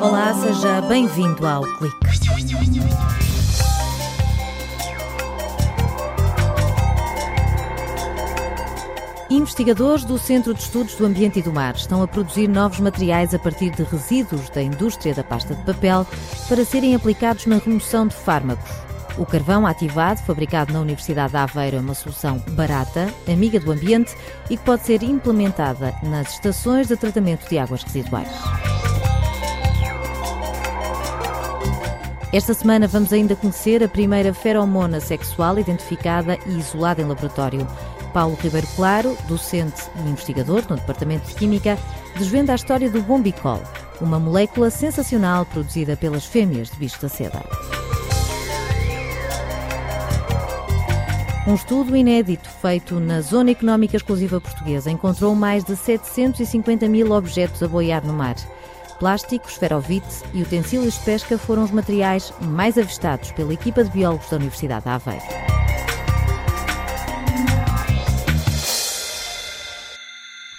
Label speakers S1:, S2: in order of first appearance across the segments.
S1: Olá, seja bem-vindo ao Clique. Investigadores do Centro de Estudos do Ambiente e do Mar estão a produzir novos materiais a partir de resíduos da indústria da pasta de papel para serem aplicados na remoção de fármacos. O carvão ativado, fabricado na Universidade de Aveiro, é uma solução barata, amiga do ambiente e que pode ser implementada nas estações de tratamento de águas residuais. Esta semana vamos ainda conhecer a primeira feromona sexual identificada e isolada em laboratório. Paulo Ribeiro Claro, docente e investigador no Departamento de Química, desvenda a história do bombicol, uma molécula sensacional produzida pelas fêmeas de bicho da seda. Um estudo inédito feito na Zona Económica Exclusiva Portuguesa encontrou mais de 750 mil objetos a boiar no mar. Plásticos, esferovite e utensílios de pesca foram os materiais mais avistados pela equipa de biólogos da Universidade de Aveiro.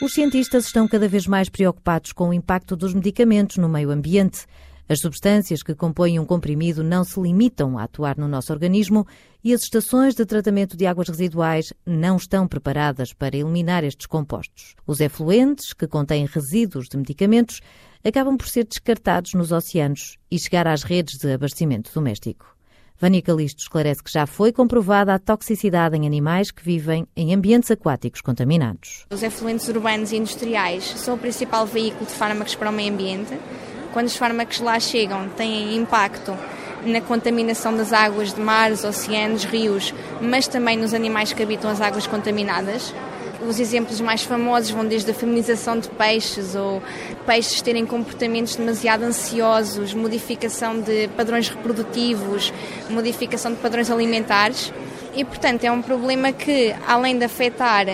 S1: Os cientistas estão cada vez mais preocupados com o impacto dos medicamentos no meio ambiente. As substâncias que compõem um comprimido não se limitam a atuar no nosso organismo e as estações de tratamento de águas residuais não estão preparadas para eliminar estes compostos. Os efluentes, que contêm resíduos de medicamentos, acabam por ser descartados nos oceanos e chegar às redes de abastecimento doméstico. Vânia Calisto esclarece que já foi comprovada a toxicidade em animais que vivem em ambientes aquáticos contaminados.
S2: Os efluentes urbanos e industriais são o principal veículo de fármacos para o meio ambiente. Quando os fármacos lá chegam, têm impacto na contaminação das águas de mares, oceanos, rios, mas também nos animais que habitam as águas contaminadas. Os exemplos mais famosos vão desde a feminização de peixes ou peixes terem comportamentos demasiado ansiosos, modificação de padrões reprodutivos, modificação de padrões alimentares. E, portanto, é um problema que, além de afetar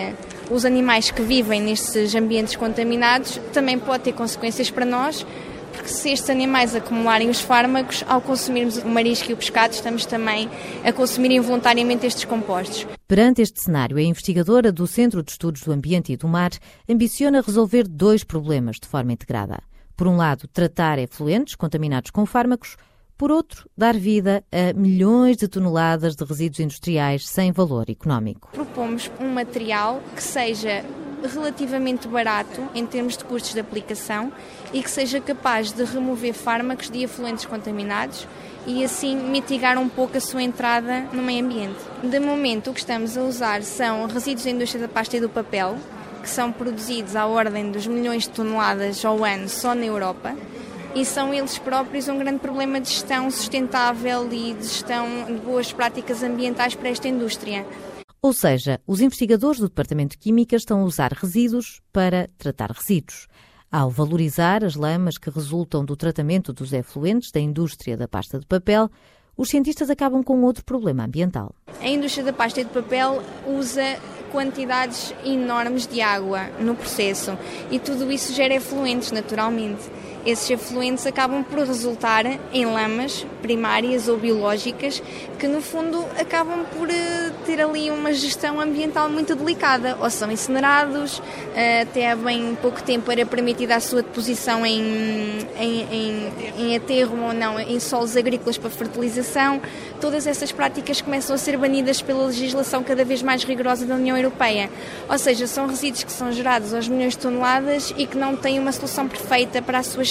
S2: os animais que vivem nestes ambientes contaminados, também pode ter consequências para nós, porque se estes animais acumularem os fármacos, ao consumirmos o marisco e o pescado, estamos também a consumir involuntariamente estes compostos.
S1: Perante este cenário, a investigadora do Centro de Estudos do Ambiente e do Mar ambiciona resolver dois problemas de forma integrada. Por um lado, tratar efluentes contaminados com fármacos, por outro, dar vida a milhões de toneladas de resíduos industriais sem valor económico.
S2: Propomos um material que seja relativamente barato em termos de custos de aplicação e que seja capaz de remover fármacos de efluentes contaminados e assim mitigar um pouco a sua entrada no meio ambiente. De momento, o que estamos a usar são resíduos da indústria da pasta e do papel, que são produzidos à ordem dos milhões de toneladas ao ano só na Europa. E são eles próprios um grande problema de gestão sustentável e de gestão de boas práticas ambientais para esta indústria.
S1: Ou seja, os investigadores do Departamento de Química estão a usar resíduos para tratar resíduos. Ao valorizar as lamas que resultam do tratamento dos efluentes da indústria da pasta de papel, os cientistas acabam com outro problema ambiental.
S2: A indústria da pasta de papel usa quantidades enormes de água no processo e tudo isso gera efluentes naturalmente esses efluentes acabam por resultar em lamas primárias ou biológicas que, no fundo, acabam por eh, ter ali uma gestão ambiental muito delicada. Ou são incinerados, eh, até há bem pouco tempo era permitida a sua deposição em, em, em, em aterro ou não, em solos agrícolas para fertilização. Todas essas práticas começam a ser banidas pela legislação cada vez mais rigorosa da União Europeia. Ou seja, são resíduos que são gerados aos milhões de toneladas e que não têm uma solução perfeita para a sua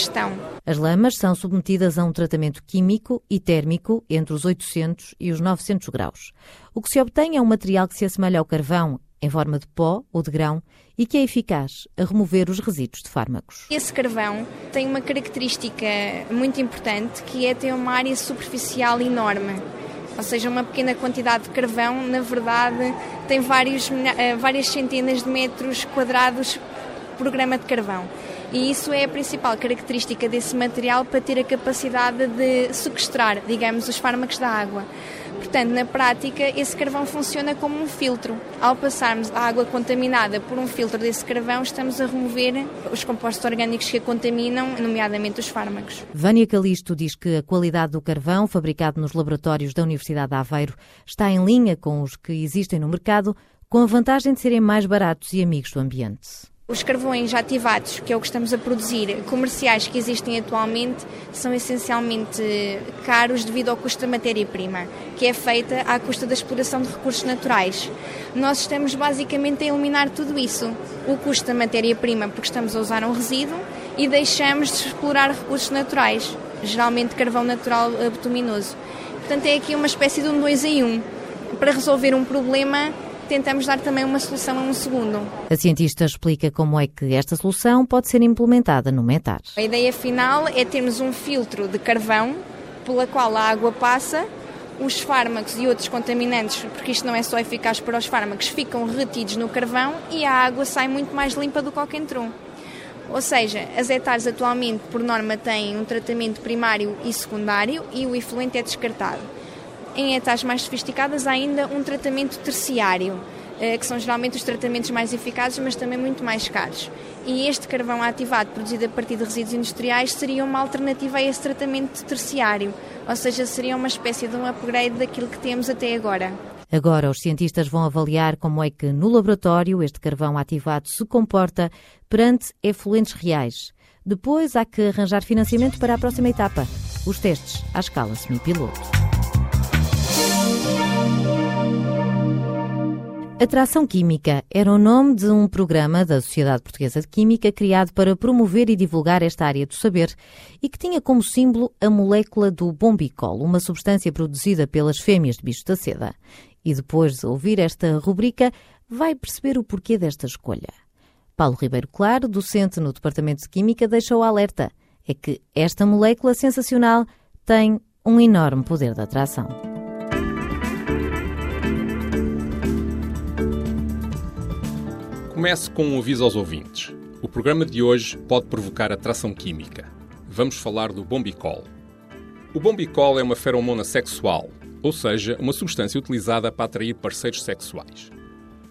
S1: As lamas são submetidas a um tratamento químico e térmico entre os 800 e os 900 graus. O que se obtém é um material que se assemelha ao carvão, em forma de pó ou de grão, e que é eficaz a remover os resíduos de fármacos.
S2: Esse carvão tem uma característica muito importante que é ter uma área superficial enorme. Ou seja, uma pequena quantidade de carvão, na verdade, tem vários, eh, várias centenas de metros quadrados por grama de carvão. E isso é a principal característica desse material para ter a capacidade de sequestrar, digamos, os fármacos da água. Portanto, na prática, esse carvão funciona como um filtro. Ao passarmos a água contaminada por um filtro desse carvão, estamos a remover os compostos orgânicos que a contaminam, nomeadamente os fármacos.
S1: Vânia Calisto diz que a qualidade do carvão fabricado nos laboratórios da Universidade de Aveiro está em linha com os que existem no mercado, com a vantagem de serem mais baratos e amigos do ambiente.
S2: Os carvões ativados, que é o que estamos a produzir, comerciais que existem atualmente, são essencialmente caros devido ao custo da matéria-prima, que é feita à custa da exploração de recursos naturais. Nós estamos basicamente a eliminar tudo isso, o custo da matéria-prima, porque estamos a usar um resíduo e deixamos de explorar recursos naturais, geralmente carvão natural bituminoso. Portanto, é aqui uma espécie de um dois em um. Para resolver um problema, tentamos dar também uma solução a um segundo.
S1: A cientista explica como é que esta solução pode ser implementada no metar.
S2: A ideia final é termos um filtro de carvão pela qual a água passa, os fármacos e outros contaminantes, porque isto não é só eficaz para os fármacos, ficam retidos no carvão e a água sai muito mais limpa do que ao que entrou. Ou seja, as hectares atualmente, por norma, têm um tratamento primário e secundário e o efluente é descartado. Em etapas mais sofisticadas há ainda um tratamento terciário, eh, que são geralmente os tratamentos mais eficazes, mas também muito mais caros. E este carvão ativado, produzido a partir de resíduos industriais, seria uma alternativa a esse tratamento terciário, ou seja, seria uma espécie de um upgrade daquilo que temos até agora.
S1: Agora, os cientistas vão avaliar como é que, no laboratório, este carvão ativado se comporta perante efluentes reais. Depois, há que arranjar financiamento para a próxima etapa, os testes à escala semi-piloto. Atração Química era o nome de um programa da Sociedade Portuguesa de Química criado para promover e divulgar esta área do saber e que tinha como símbolo a molécula do bombicol, uma substância produzida pelas fêmeas de bicho da seda. E depois de ouvir esta rubrica, vai perceber o porquê desta escolha. Paulo Ribeiro Claro, docente no Departamento de Química, deixou o alerta. É que esta molécula sensacional tem um enorme poder de atração.
S3: Comece com um aviso aos ouvintes. O programa de hoje pode provocar atração química. Vamos falar do bombicol. O bombicol é uma feromona sexual, ou seja, uma substância utilizada para atrair parceiros sexuais.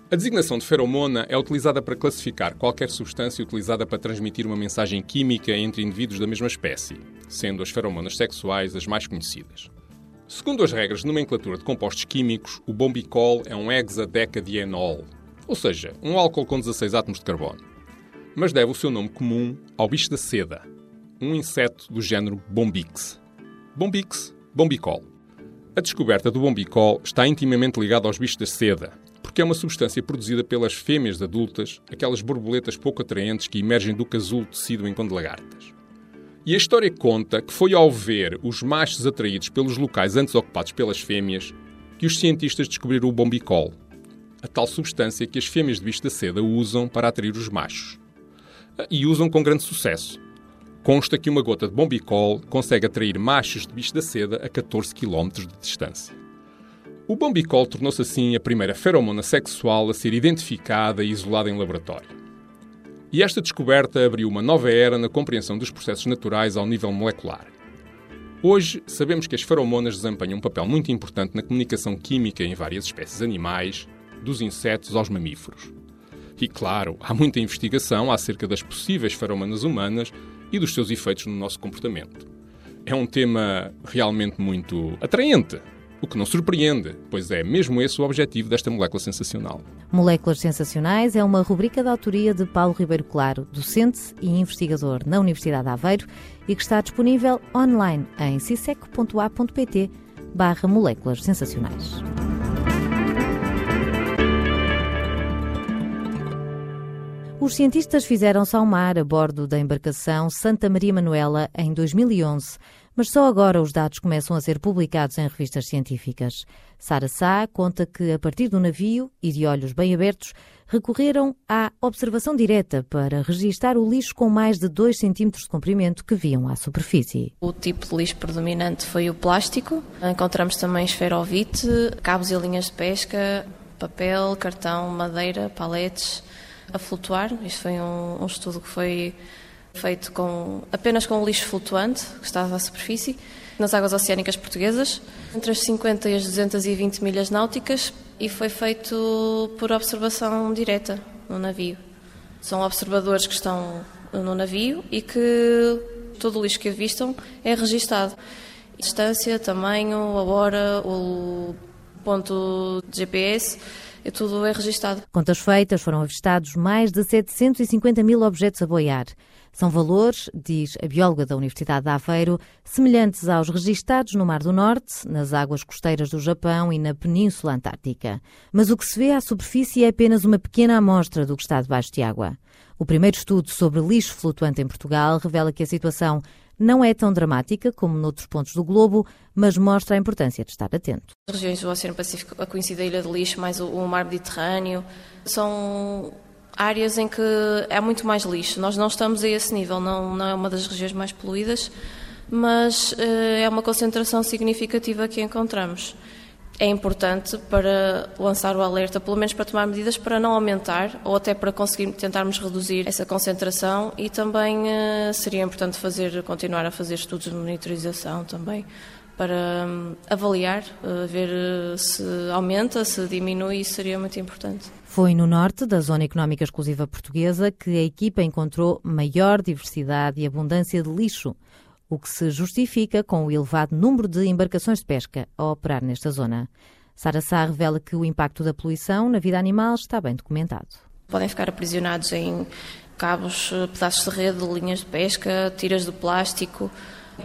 S3: A designação de feromona é utilizada para classificar qualquer substância utilizada para transmitir uma mensagem química entre indivíduos da mesma espécie, sendo as feromonas sexuais as mais conhecidas. Segundo as regras de nomenclatura de compostos químicos, o bombicol é um hexadecadienol, ou seja, um álcool com 16 átomos de carbono. Mas deve o seu nome comum ao bicho da seda, um inseto do género Bombix. Bombix, bombicol. A descoberta do bombicol está intimamente ligada aos bichos da seda, porque é uma substância produzida pelas fêmeas adultas, aquelas borboletas pouco atraentes que emergem do casulo tecido enquanto lagartas. E a história conta que foi ao ver os machos atraídos pelos locais antes ocupados pelas fêmeas que os cientistas descobriram o bombicol, a tal substância que as fêmeas de bicho da seda usam para atrair os machos. E usam com grande sucesso. Consta que uma gota de bombicol consegue atrair machos de bicho da seda a 14 km de distância. O bombicol tornou-se assim a primeira feromona sexual a ser identificada e isolada em laboratório. E esta descoberta abriu uma nova era na compreensão dos processos naturais ao nível molecular. Hoje, sabemos que as feromonas desempenham um papel muito importante na comunicação química em várias espécies animais, dos insetos aos mamíferos. E claro, há muita investigação acerca das possíveis feromonas humanas e dos seus efeitos no nosso comportamento. É um tema realmente muito atraente, o que não surpreende, pois é mesmo esse o objetivo desta molécula sensacional.
S1: Moléculas Sensacionais é uma rubrica da autoria de Paulo Ribeiro Claro, docente e investigador na Universidade de Aveiro e que está disponível online em cisec.a.pt barra moléculas sensacionais. Os cientistas fizeram-se ao mar a bordo da embarcação Santa Maria Manuela em 2011, mas só agora os dados começam a ser publicados em revistas científicas. Sara Sá conta que, a partir do navio e de olhos bem abertos, recorreram à observação direta para registar o lixo com mais de 2 cm de comprimento que viam à superfície.
S4: O tipo de lixo predominante foi o plástico. Encontramos também esferovite, cabos e linhas de pesca, papel, cartão, madeira, paletes a flutuar. Isto foi um, um estudo que foi feito com, apenas com o lixo flutuante, que estava à superfície, nas águas oceânicas portuguesas, entre as 50 e as 220 milhas náuticas, e foi feito por observação direta no navio. São observadores que estão no navio e que todo o lixo que avistam é registado. Distância, tamanho, a hora, o ponto de GPS e tudo é registado.
S1: Contas feitas, foram avistados mais de 750 mil objetos a boiar. São valores, diz a bióloga da Universidade de Aveiro, semelhantes aos registados no Mar do Norte, nas águas costeiras do Japão e na Península Antártica. Mas o que se vê à superfície é apenas uma pequena amostra do que está debaixo de água. O primeiro estudo sobre lixo flutuante em Portugal revela que a situação não é tão dramática como noutros pontos do globo, mas mostra a importância de estar atento.
S4: As regiões do Oceano Pacífico, a coincida a Ilha de Lixo, mais o, o mar Mediterrâneo, são áreas em que há muito mais lixo. Nós não estamos a esse nível, não, não é uma das regiões mais poluídas, mas eh, é uma concentração significativa que encontramos é importante para lançar o alerta, pelo menos para tomar medidas para não aumentar ou até para conseguir tentarmos reduzir essa concentração e também uh, seria importante fazer continuar a fazer estudos de monitorização também para um, avaliar, uh, ver uh, se aumenta, se diminui, isso seria muito importante.
S1: Foi no norte da Zona Económica Exclusiva Portuguesa que a equipa encontrou maior diversidade e abundância de lixo o que se justifica com o elevado número de embarcações de pesca a operar nesta zona. Sara Sá revela que o impacto da poluição na vida animal está bem documentado.
S4: Podem ficar aprisionados em cabos, eh, pedaços de rede, linhas de pesca, tiras de plástico,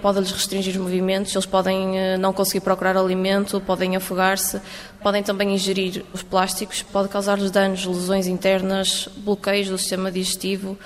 S4: pode-lhes restringir os movimentos, eles podem eh, não conseguir procurar alimento, podem afogar-se, podem também ingerir os plásticos, pode causar-lhes danos, lesões internas, bloqueios do sistema digestivo,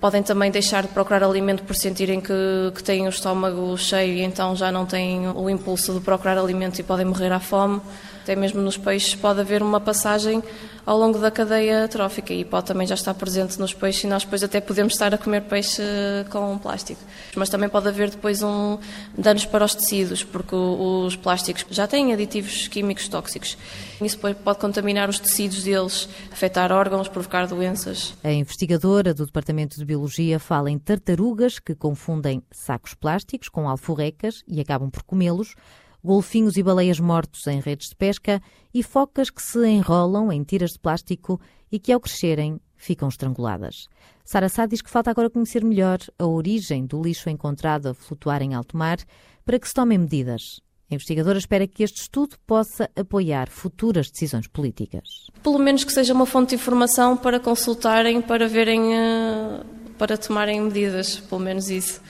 S4: Podem também deixar de procurar alimento por sentirem que, que têm o estômago cheio e então já não têm o impulso de procurar alimento e podem morrer à fome. Até mesmo nos peixes pode haver uma passagem ao longo da cadeia trófica e pode também já estar presente nos peixes e nós depois até podemos estar a comer peixe com plástico. Mas também pode haver depois um danos para os tecidos, porque os plásticos já têm aditivos químicos tóxicos. Isso pode contaminar os tecidos deles, afetar órgãos, provocar doenças.
S1: A investigadora do Departamento de Biologia fala em tartarugas que confundem sacos plásticos com alforrecas e acabam por comê-los golfinhos e baleias mortos em redes de pesca e focas que se enrolam em tiras de plástico e que, ao crescerem, ficam estranguladas. Sara Sá diz que falta agora conhecer melhor a origem do lixo encontrado a flutuar em alto mar para que se tomem medidas. A investigadora espera que este estudo possa apoiar futuras decisões políticas.
S4: Pelo menos que seja uma fonte de informação para consultarem, para verem, eh, para tomarem medidas, pelo menos isso.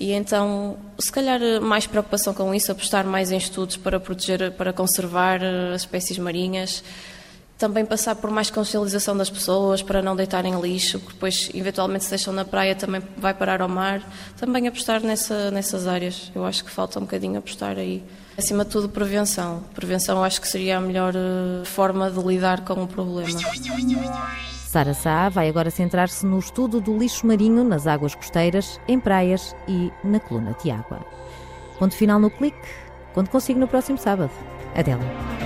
S4: E então, se calhar, mais preocupação com isso, apostar mais em estudos para proteger, para conservar eh, as espécies marinhas. Também passar por mais consciencialização das pessoas para não deitarem lixo, que depois, eventualmente, se deixam na praia também vai parar ao mar. Também apostar nessa, nessas áreas. Eu acho que falta um bocadinho apostar aí. Acima de tudo, prevenção. Prevenção acho que seria a melhor eh, forma de lidar com o problema.
S1: Sara Sá vai agora centrar-se no estudo do lixo marinho nas águas costeiras, em praias e na coluna de água. Ponto final no clique. Quando consigo no próximo sábado. Até lá.